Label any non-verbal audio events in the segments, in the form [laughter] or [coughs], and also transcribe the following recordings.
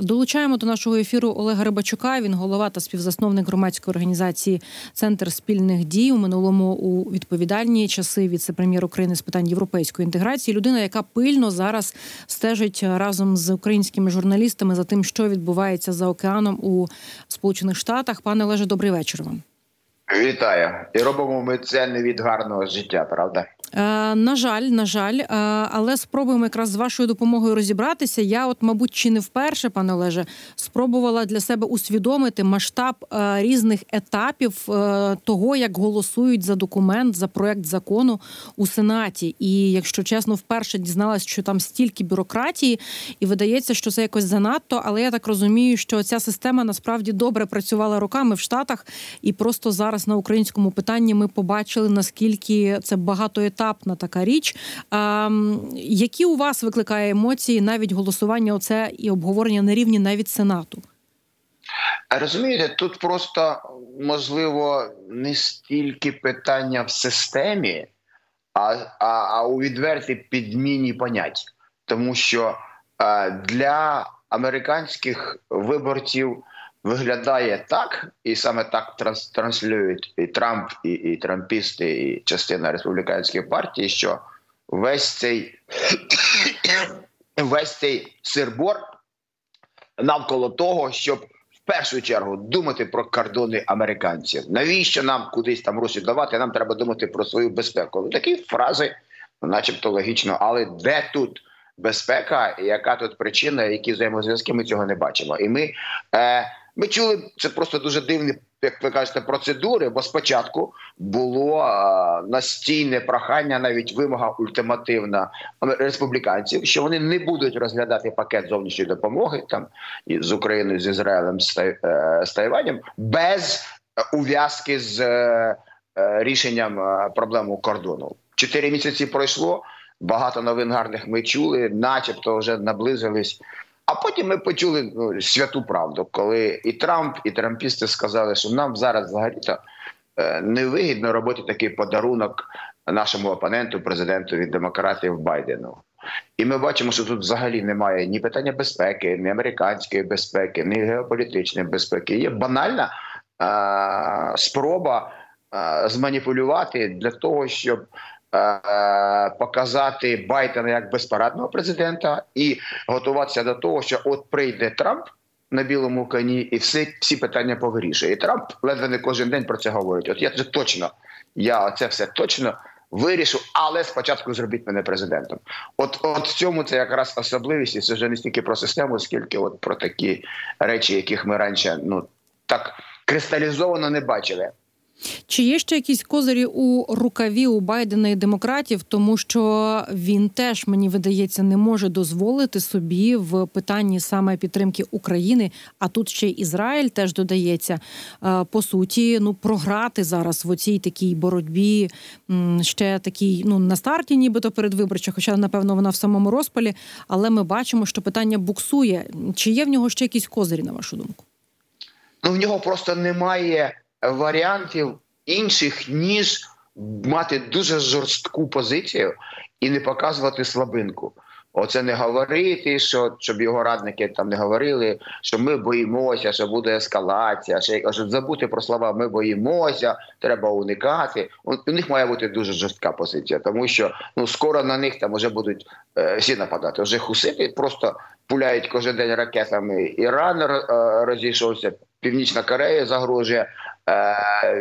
Долучаємо до нашого ефіру Олега Рибачука. Він голова та співзасновник громадської організації Центр спільних дій у минулому у відповідальні часи віце-прем'єр України з питань європейської інтеграції. Людина, яка пильно зараз стежить разом з українськими журналістами за тим, що відбувається за океаном у Сполучених Штатах. Пане Олеже, добрий вечір вам. Вітаю і робимо ми це не від гарного життя, правда? Е, на жаль, на жаль, е, але спробуємо якраз з вашою допомогою розібратися. Я, от, мабуть, чи не вперше, пане Олеже, спробувала для себе усвідомити масштаб е, різних етапів того, як голосують за документ за проект закону у сенаті. І якщо чесно, вперше дізналась, що там стільки бюрократії, і видається, що це якось занадто. Але я так розумію, що ця система насправді добре працювала роками в Штатах, і просто зараз на українському питанні ми побачили наскільки це багато етапна така річ. А, Які у вас викликає емоції навіть голосування? Оце і обговорення на рівні навіть сенату? Розумієте, тут просто можливо не стільки питання в системі, а а, а у відвертій підміні понять, тому що а, для американських виборців виглядає так, і саме так транслюють і Трамп, і і Трампісти, і частина республіканської партії, що весь цей [coughs] весь цей сирбор навколо того, щоб в першу чергу думати про кордони американців. Навіщо нам кудись там гроші давати? Нам треба думати про свою безпеку. Такі фрази, начебто логічно, але де тут? Безпека, яка тут причина, які взаємозв'язки, ми цього не бачимо. І ми е, ми чули це просто дуже дивні, як ви кажете, процедури. Бо спочатку було настійне прохання, навіть вимога ультимативна республіканців, що вони не будуть розглядати пакет зовнішньої допомоги там з Україною, з Ізраїлем, з е, Тайванем без ув'язки з е, рішенням е, проблеми кордону. Чотири місяці пройшло. Багато новин гарних ми чули, начебто, вже наблизились а потім ми почули ну, святу правду, коли і Трамп, і Трампісти сказали, що нам зараз взагалі-то е, невигідно робити такий подарунок нашому опоненту, президенту від демократів Байдену. І ми бачимо, що тут взагалі немає ні питання безпеки, ні американської безпеки, ні геополітичної безпеки. Є банальна е, спроба е, зманіпулювати для того, щоб показати Байдена як безпарадного президента і готуватися до того, що от прийде Трамп на білому коні, і всі всі питання повирішує. І Трамп ледве не кожен день про це говорить. От я це точно, я це все точно вирішу, але спочатку зробіть мене президентом. От от в цьому це якраз особливість, і це вже не стільки про систему, скільки от про такі речі, яких ми раніше ну так кристалізовано не бачили. Чи є ще якісь козирі у рукаві у Байдена і демократів, тому що він теж мені видається не може дозволити собі в питанні саме підтримки України, а тут ще Ізраїль теж додається е, по суті, ну програти зараз в оцій такій боротьбі ще такій, ну на старті, нібито передвиборча, хоча напевно вона в самому розпалі. Але ми бачимо, що питання буксує. Чи є в нього ще якісь козирі, на вашу думку? Ну в нього просто немає варіантів інших, ніж мати дуже жорстку позицію і не показувати слабинку. Оце не говорити, що щоб його радники там не говорили, що ми боїмося, що буде ескалація, що щоб забути про слова Ми боїмося, треба уникати. У, у них має бути дуже жорстка позиція, тому що ну скоро на них там вже будуть е, всі нападати. Вже хусити просто пуляють кожен день ракетами. Іран е, розійшовся, Північна Корея загрожує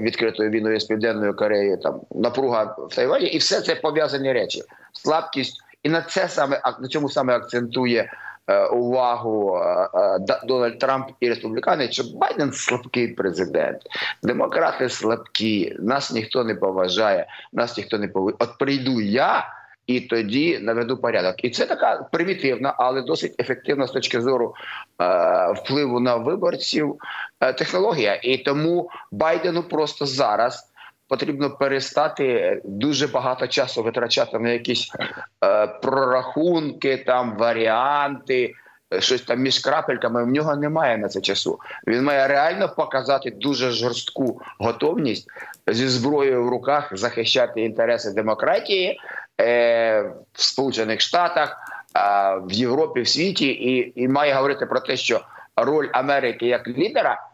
відкритою війною з південною Кореєю. Там напруга в Тайвані, і все це пов'язані речі. Слабкість, і на це саме на цьому саме акцентує е, увагу е, е, Дональд Трамп і республікани. Що Байден слабкий президент, демократи слабкі, нас ніхто не поважає, нас ніхто не повинен. От прийду я і тоді наведу порядок. І це така примітивна, але досить ефективна з точки зору е, впливу на виборців е, технологія. І тому Байдену просто зараз. Потрібно перестати дуже багато часу витрачати на якісь е, прорахунки, там варіанти, е, щось там між крапельками. В нього немає на це часу. Він має реально показати дуже жорстку готовність зі зброєю в руках захищати інтереси демократії, в Сполучених Штатах, в Європі, в світі, і, і має говорити про те, що роль Америки як лідера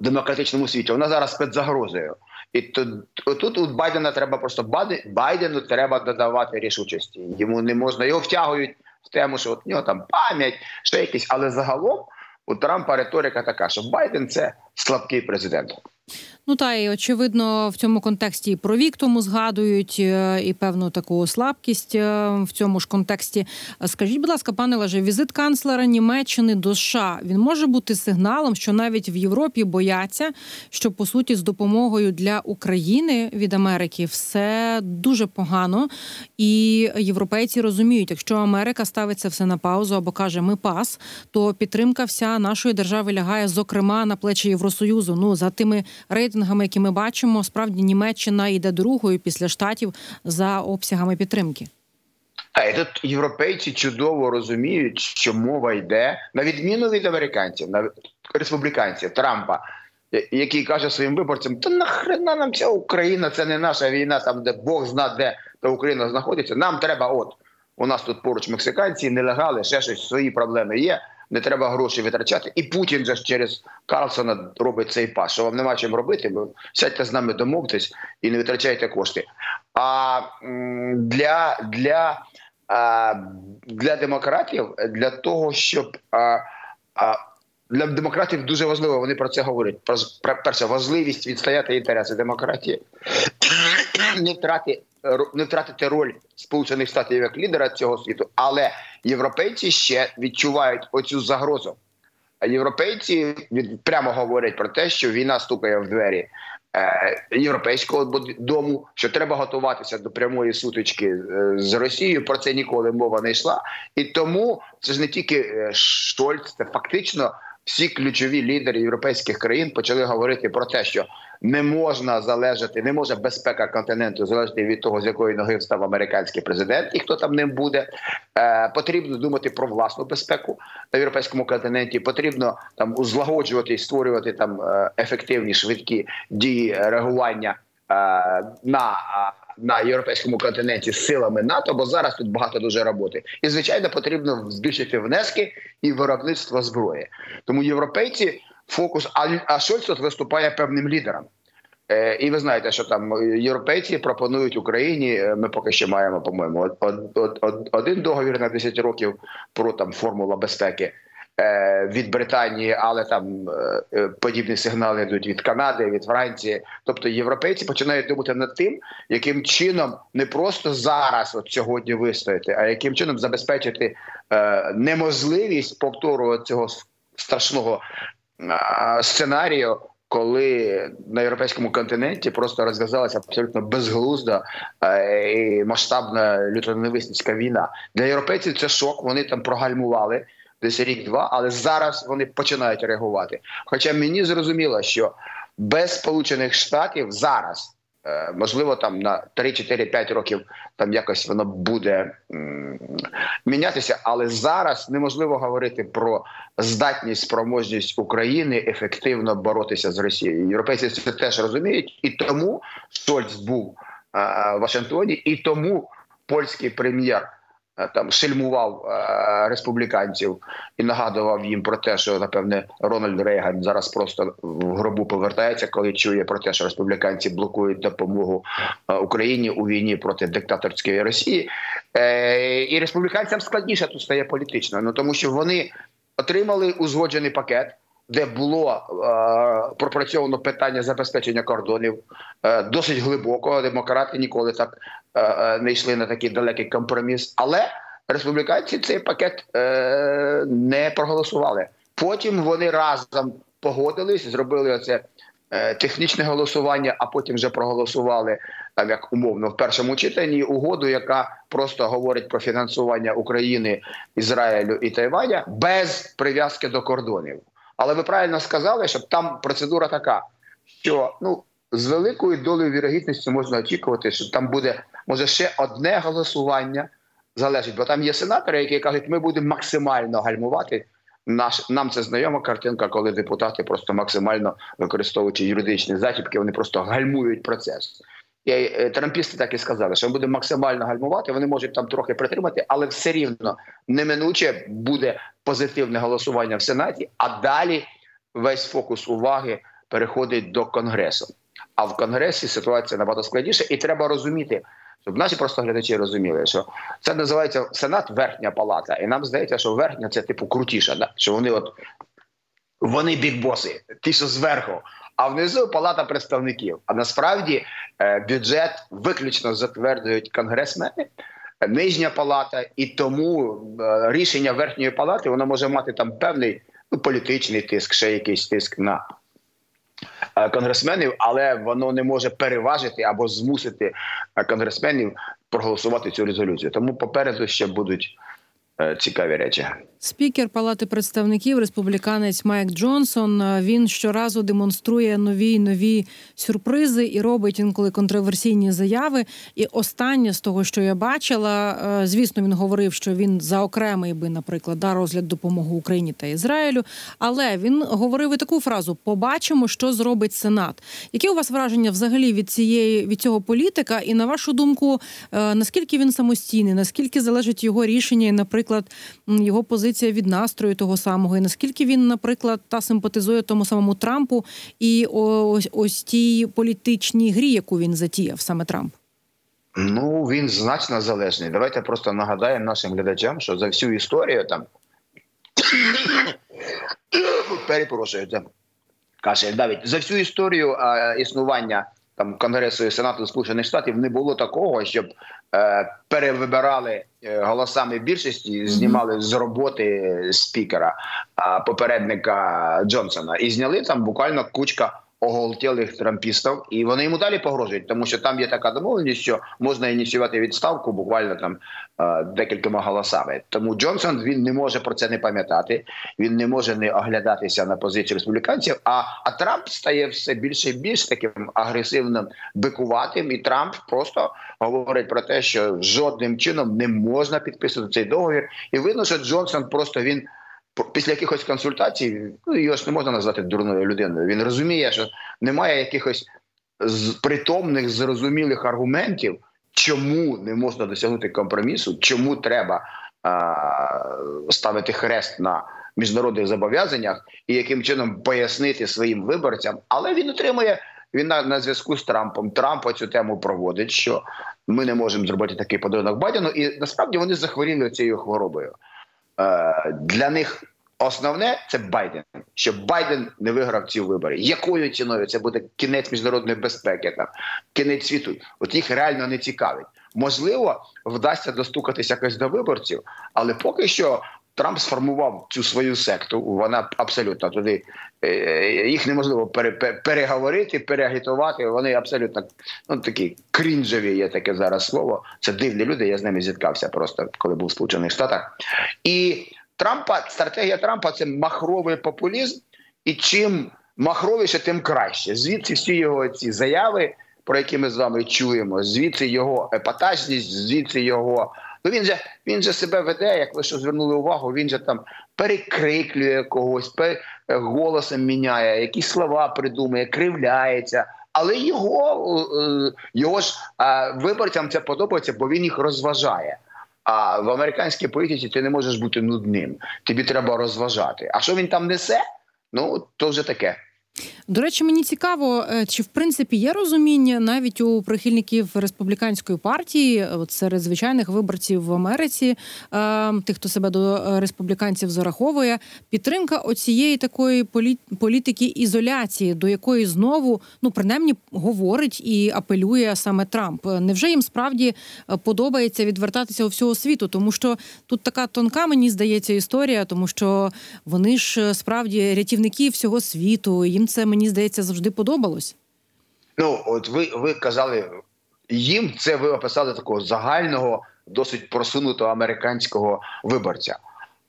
в демократичному світі вона зараз під загрозою. І тут, тут у Байдена треба просто Байдену треба додавати рішучості. Йому не можна його втягують в тему, що от у нього там пам'ять, ще якісь, але загалом у Трампа риторика така, що Байден це слабкий президент. Ну та і очевидно в цьому контексті і про вік тому згадують, е, і певну таку слабкість е, в цьому ж контексті. Скажіть, будь ласка, пане Леже, візит канцлера Німеччини до США він може бути сигналом, що навіть в Європі бояться, що по суті з допомогою для України від Америки все дуже погано, і європейці розуміють, якщо Америка ставиться все на паузу або каже Ми пас, то підтримка вся нашої держави лягає, зокрема на плечі Євросоюзу. Ну за тими рейтингами, які ми бачимо, справді Німеччина йде другою після штатів за обсягами підтримки. А тут європейці чудово розуміють, що мова йде на відміну від американців, на республіканців Трампа, який каже своїм виборцям: Та нахрена нам ця Україна, це не наша війна, там де Бог зна, де та Україна знаходиться. Нам треба, от у нас тут поруч мексиканці, нелегали, ще щось свої проблеми є не треба гроші витрачати. І Путін же через Карлсона робить цей пас. Що вам нема чим робити, бо сядьте з нами домовтесь і не витрачайте кошти. А для для, для демократів, для того, щоб для демократів дуже важливо, вони про це говорять. Про перше важливість відстояти інтереси демократії, [clears throat] не втрати не втратити роль Сполучених Штатів як лідера цього світу, але європейці ще відчувають оцю загрозу. Європейці прямо говорять про те, що війна стукає в двері е, європейського дому, що треба готуватися до прямої сутички е, з Росією. Про це ніколи мова не йшла, і тому це ж не тільки е, Штольц, це фактично всі ключові лідери європейських країн почали говорити про те, що не можна залежати, не може безпека континенту залежати від того, з якої ноги встав американський президент, і хто там ним буде. Е, Потрібно думати про власну безпеку на європейському континенті. Потрібно там узлагоджувати і створювати там е, ефективні швидкі дії реагування е, на на європейському континенті силами НАТО, бо зараз тут багато дуже роботи, і звичайно потрібно збільшити внески і виробництво зброї. Тому європейці фокус а Шольц тут виступає певним лідером. Е, і ви знаєте, що там європейці пропонують Україні. Е, ми поки що маємо, по-моєму, один договір на 10 років про там формула безпеки. Е, від Британії, але там е, е, подібні сигнали йдуть від Канади, від Франції. Тобто європейці починають думати над тим, яким чином не просто зараз, от сьогодні вистояти, а яким чином забезпечити неможливість повтору цього страшного сценарію. Коли на європейському континенті просто розв'язалася абсолютно безглузда і масштабна лютоненависницька війна для європейців, це шок. Вони там прогальмували десь рік-два, але зараз вони починають реагувати. Хоча мені зрозуміло, що без Сполучених Штатів зараз. Е, можливо, там на 3-4-5 років там якось воно буде мінятися, але зараз неможливо говорити про здатність, спроможність України ефективно боротися з Росією. Європейці це теж розуміють, і тому Шольц був в Вашингтоні, і тому польський прем'єр Е, там шельмував е, республіканців і нагадував їм про те, що напевне Рональд Рейган зараз просто в гробу повертається, коли чує про те, що республіканці блокують допомогу е, Україні у війні проти диктаторської Росії, і республіканцям складніше тут стає політично, ну тому що вони отримали узгоджений пакет де було е, пропрацьовано питання забезпечення кордонів е, досить глибоко. Демократи ніколи так е, е, не йшли на такий далекий компроміс. Але республіканці цей пакет е, не проголосували. Потім вони разом погодились, зробили оце. Е, технічне голосування, а потім вже проголосували там як умовно в першому читанні угоду, яка просто говорить про фінансування України, Ізраїлю і Тайваня без прив'язки до кордонів. Але ви правильно сказали, що там процедура така, що ну з великою долею вірогідності можна очікувати, що там буде може ще одне голосування залежить, бо там є сенатори, які кажуть, ми будемо максимально гальмувати. Наш нам це знайома картинка, коли депутати просто максимально використовуючи юридичні західки, вони просто гальмують процес. Е, трампісти так і сказали, що буде максимально гальмувати. Вони можуть там трохи притримати, але все рівно неминуче буде позитивне голосування в сенаті. А далі весь фокус уваги переходить до конгресу. А в конгресі ситуація набагато складніша, і треба розуміти, щоб наші просто глядачі розуміли, що це називається сенат верхня палата, і нам здається, що верхня це типу крутіша, да? що вони от вони бікбоси, ті, що зверху. А внизу палата представників. А насправді бюджет виключно затверджують конгресмени, нижня палата, і тому е, рішення верхньої палати воно може мати там певний ну, політичний тиск, ще якийсь тиск на е, конгресменів, але воно не може переважити або змусити конгресменів проголосувати цю резолюцію. Тому попереду ще будуть цікаві речі. Спікер Палати представників, республіканець Майк Джонсон. е, Він щоразу демонструє нові нові сюрпризи і робить інколи контроверсійні заяви. І останнє з того, що я бачила, е, звісно, він говорив, що він за окремий би, наприклад, да, розгляд допомоги Україні та Ізраїлю. Але він говорив і таку фразу: побачимо, що зробить Сенат. Які у вас враження взагалі від цієї від цього політика? І на вашу думку, е, наскільки він самостійний, наскільки залежить його рішення, і, наприклад, його позиція від настрою того самого, і наскільки він, наприклад, та симпатизує тому самому Трампу і ось ось тій політичній грі, яку він затіяв, саме Трамп? Ну він значно залежний. Давайте просто нагадаємо нашим глядачам, що за всю історію там [coughs] перепрошую, це кашель навіть за всю історію а, існування там Конгресу і Сенату Сполучених Штатів не було такого, щоб е, перевибирали голосами більшості, знімали з роботи спікера попередника Джонсона. І зняли там буквально кучка оголтілих трампістів, і вони йому далі погрожують, тому що там є така домовленість, що можна ініціювати відставку буквально там е, декількома голосами. Тому Джонсон він не може про це не пам'ятати. Він не може не оглядатися на позицію республіканців. А а Трамп стає все більше і більш таким агресивним бикуватим, і Трамп просто говорить про те, що жодним чином не можна підписувати цей договір. І видно, що Джонсон просто він після якихось консультацій, ну його ж не можна назвати дурною людиною. Він розуміє, що немає якихось притомних зрозумілих аргументів, чому не можна досягнути компромісу, чому треба а, ставити хрест на міжнародних зобов'язаннях і яким чином пояснити своїм виборцям, але він отримує. Він на, на зв'язку з Трампом. Трамп цю тему проводить, що ми не можемо зробити такий подарунок Байдену, і насправді вони захворіли цією хворобою. Е, для них основне це Байден, щоб Байден не виграв ці вибори. Якою ціною це буде кінець міжнародної безпеки, там кінець світу? От їх реально не цікавить. Можливо, вдасться достукатися якось до виборців, але поки що. Трамп сформував цю свою секту. Вона абсолютно туди е, їх неможливо переговорити, переагітувати. Вони абсолютно ну такі крінжеві. Є таке зараз слово. Це дивні люди. Я з ними зіткався просто коли був в Сполучених Штатах. І Трампа стратегія Трампа це махровий популізм, і чим махровіше, тим краще. Звідси всі його ці заяви, про які ми з вами чуємо, звідси його епатажність, звідси його. Ну він же він же себе веде, як ви що звернули увагу. Він же там перекриклює когось, пер... голосом міняє, якісь слова придумує, кривляється. Але його е, його ж виборцям це подобається, бо він їх розважає. А в американській політиці ти не можеш бути нудним. Тобі треба розважати. А що він там несе? Ну то вже таке. До речі, мені цікаво, е, чи в принципі є розуміння навіть у прихильників республіканської партії, от серед звичайних виборців в Америці, е, тих, хто себе до республіканців зараховує, підтримка оцієї такої політики ізоляції, до якої знову ну принаймні говорить і апелює саме Трамп. Невже їм справді е, подобається відвертатися у всього світу? Тому що тут така тонка, мені здається, історія, тому що вони ж справді рятівники всього світу. Їм це мені здається завжди подобалось. Ну от ви ви казали їм це ви описали такого загального, досить просунутого американського виборця.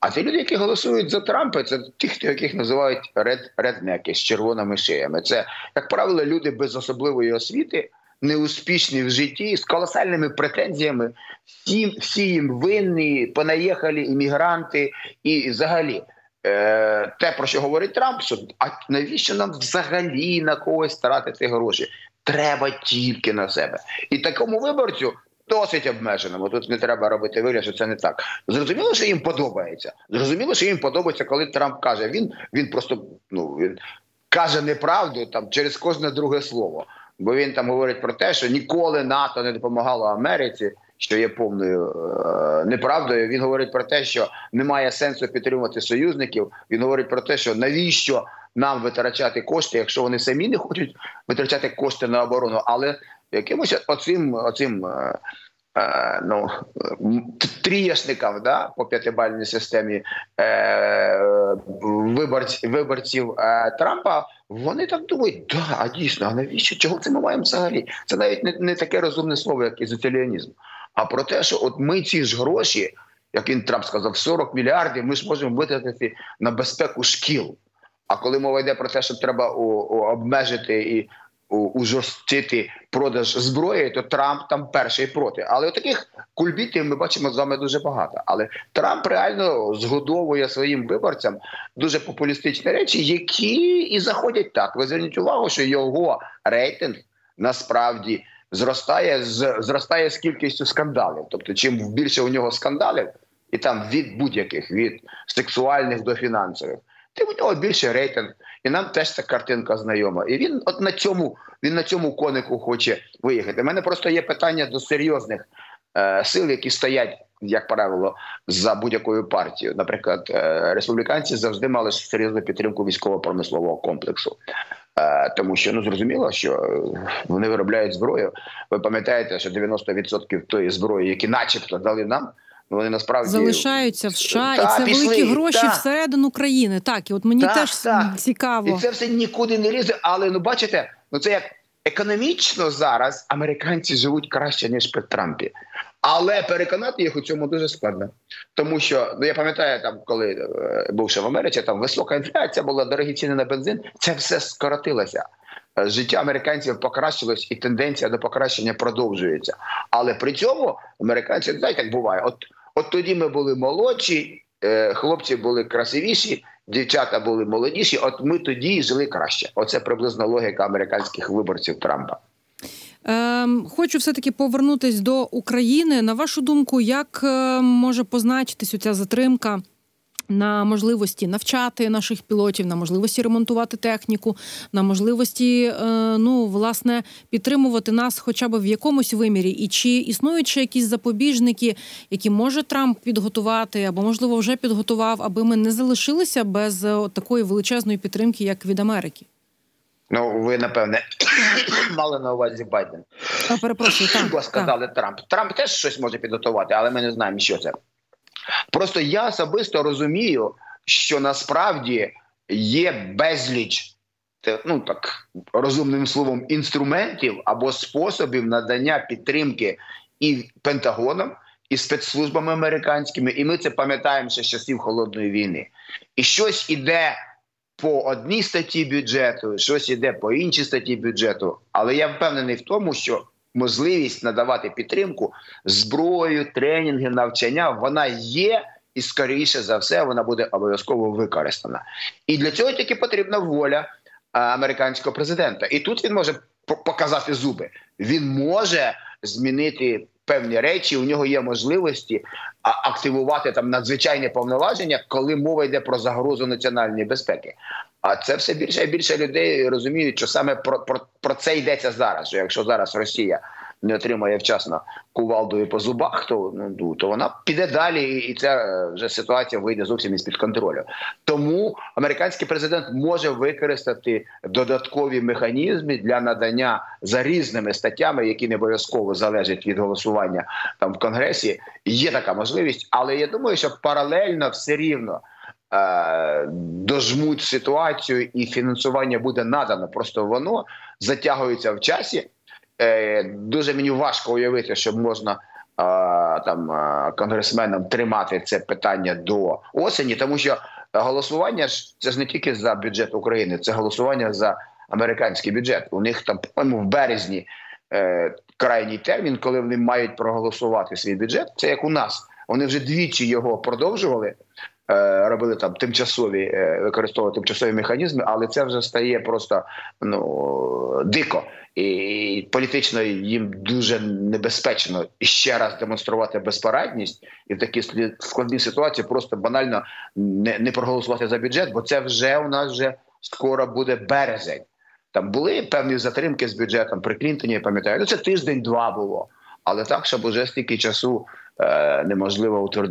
А ті люди, які голосують за Трампа, це ті, яких називають ред, реднеки з червоними шиями. Це, як правило, люди без особливої освіти, неуспішні в житті, з колосальними претензіями. Всі всі їм винні, понаїхали іммігранти і взагалі. Е, те, про що говорить Трамп, що а навіщо нам взагалі на когось тратити гроші? треба тільки на себе. І такому виборцю. Досить обмеженому. Тут не треба робити вигляд, що це не так. Зрозуміло, що їм подобається. Зрозуміло, що їм подобається, коли Трамп каже. Він він просто ну він каже неправду там через кожне друге слово. Бо він там говорить про те, що ніколи НАТО не допомагало Америці, що є повною е неправдою. Він говорить про те, що немає сенсу підтримувати союзників. Він говорить про те, що навіщо нам витрачати кошти, якщо вони самі не хочуть витрачати кошти на оборону, але якимось оцим оцим. Е е ну, тріяшникам да, по п'ятибальній системі е, виборців, виборців е, Трампа, вони так думають, да, а дійсно, а навіщо? Чого це ми маємо взагалі? Це навіть не, не таке розумне слово, як ізоціаліанізм, а про те, що от ми ці ж гроші, як він Трамп сказав, 40 мільярдів, ми ж можемо витратити на безпеку шкіл. А коли мова йде про те, що треба обмежити і ужорстити продаж зброї, то Трамп там перший проти. Але таких кульбітів ми бачимо з вами дуже багато. Але Трамп реально згодовує своїм виборцям дуже популістичні речі, які і заходять так. Ви зверніть увагу, що його рейтинг насправді зростає з зростає з кількістю скандалів. Тобто, чим більше у нього скандалів, і там від будь-яких від сексуальних до фінансових тим у нього більше рейтинг. І нам теж ця картинка знайома. І він от на цьому він на цьому конику хоче виїхати. У мене просто є питання до серйозних е, сил, які стоять, як правило, за будь-якою партією. Наприклад, е, республіканці завжди мали серйозну підтримку військово-промислового комплексу. Е, тому що ну зрозуміло, що вони виробляють зброю. Ви пам'ятаєте, що 90% тої зброї, які, начебто, дали нам. Вони насправді залишаються в США, та, і це пішли, великі гроші та. всередину країни. Так, і от мені та, теж та. цікаво. І це все нікуди не лізе. Але ну бачите, ну це як економічно зараз американці живуть краще ніж при Трампі. Але переконати їх у цьому дуже складно, тому що ну я пам'ятаю, там коли е, був ще в Америці, там висока інфляція була дорогі ціни на бензин. Це все скоротилося. Е, Життя американців покращилось, і тенденція до покращення продовжується. Але при цьому американці знаєте, як буває, от. От тоді ми були молодші, е, хлопці були красивіші, дівчата були молодіші. От ми тоді жили краще. Оце приблизно логіка американських виборців Трампа. Ем, хочу все таки повернутись до України. На вашу думку, як е, може позначитись ця затримка? На можливості навчати наших пілотів, на можливості ремонтувати техніку, на можливості е, ну власне підтримувати нас, хоча б в якомусь вимірі, і чи існують ще якісь запобіжники, які може Трамп підготувати, або можливо вже підготував, аби ми не залишилися без е, такої величезної підтримки, як від Америки? Ну ви напевне [coughs] мали на увазі Байден. А, перепрошую, так, Бо сказали так. Трамп. Трамп теж щось може підготувати, але ми не знаємо, що це. Просто я особисто розумію, що насправді є безліч ну так розумним словом інструментів або способів надання підтримки і Пентагоном, і спецслужбами американськими, і ми це пам'ятаємо ще з часів холодної війни. І щось іде по одній статті бюджету, щось іде по іншій статті бюджету. Але я впевнений в тому, що можливість надавати підтримку, зброю, тренінги, навчання вона є, і скоріше за все вона буде обов'язково використана. І для цього тільки потрібна воля американського президента. І тут він може показати зуби. Він може змінити. Певні речі у нього є можливості активувати там надзвичайне повноваження, коли мова йде про загрозу національної безпеки. А це все більше і більше людей розуміють, що саме про про, про це йдеться зараз. Що Якщо зараз Росія не отримає вчасно кувалдою по зубах, то ну то вона піде далі, і ця вже ситуація вийде зовсім із під контролю. Тому американський президент може використати додаткові механізми для надання за різними статтями, які не обов'язково залежать від голосування там в конгресі. Є така можливість, але я думаю, що паралельно все рівно. Е, дожмуть ситуацію, і фінансування буде надано. Просто воно затягується в часі. Е, дуже мені важко уявити, що можна там конгресменам тримати це питання до осені, тому що голосування ж це ж не тільки за бюджет України, це голосування за американський бюджет. У них там по-моєму, в березні е, крайній термін, коли вони мають проголосувати свій бюджет. Це як у нас. Вони вже двічі його продовжували. Е, робили там тимчасові е, використовували тимчасові механізми, але це вже стає просто ну дико. І політично їм дуже небезпечно ще раз демонструвати безпорадність і в такій складній ситуації просто банально не, не проголосувати за бюджет, бо це вже у нас вже скоро буде березень. Там були певні затримки з бюджетом при Клінтоні, я пам'ятаю. Ну це тиждень-два було. Але так, щоб уже стільки часу неможливо утвер-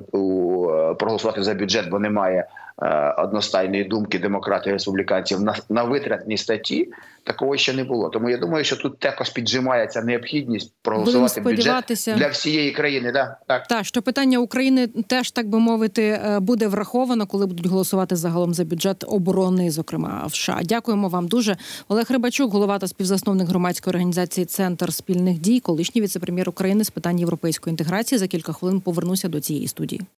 е, проголосувати за бюджет, бо немає е, одностайної думки демократів і республіканців на, на витратні статті, такого ще не було. Тому я думаю, що тут також піджимається необхідність проголосувати бюджет для всієї країни. Да? Так. Та що питання України теж так би мовити е, буде враховано, коли будуть голосувати загалом за бюджет оборони, зокрема в США. Дякуємо вам дуже. Олег Рибачук, голова та співзасновник громадської організації Центр спільних дій, колишній віцепрем'єр України з питань європейської інтеграції. За кілька хвилин повернуся до цієї студії.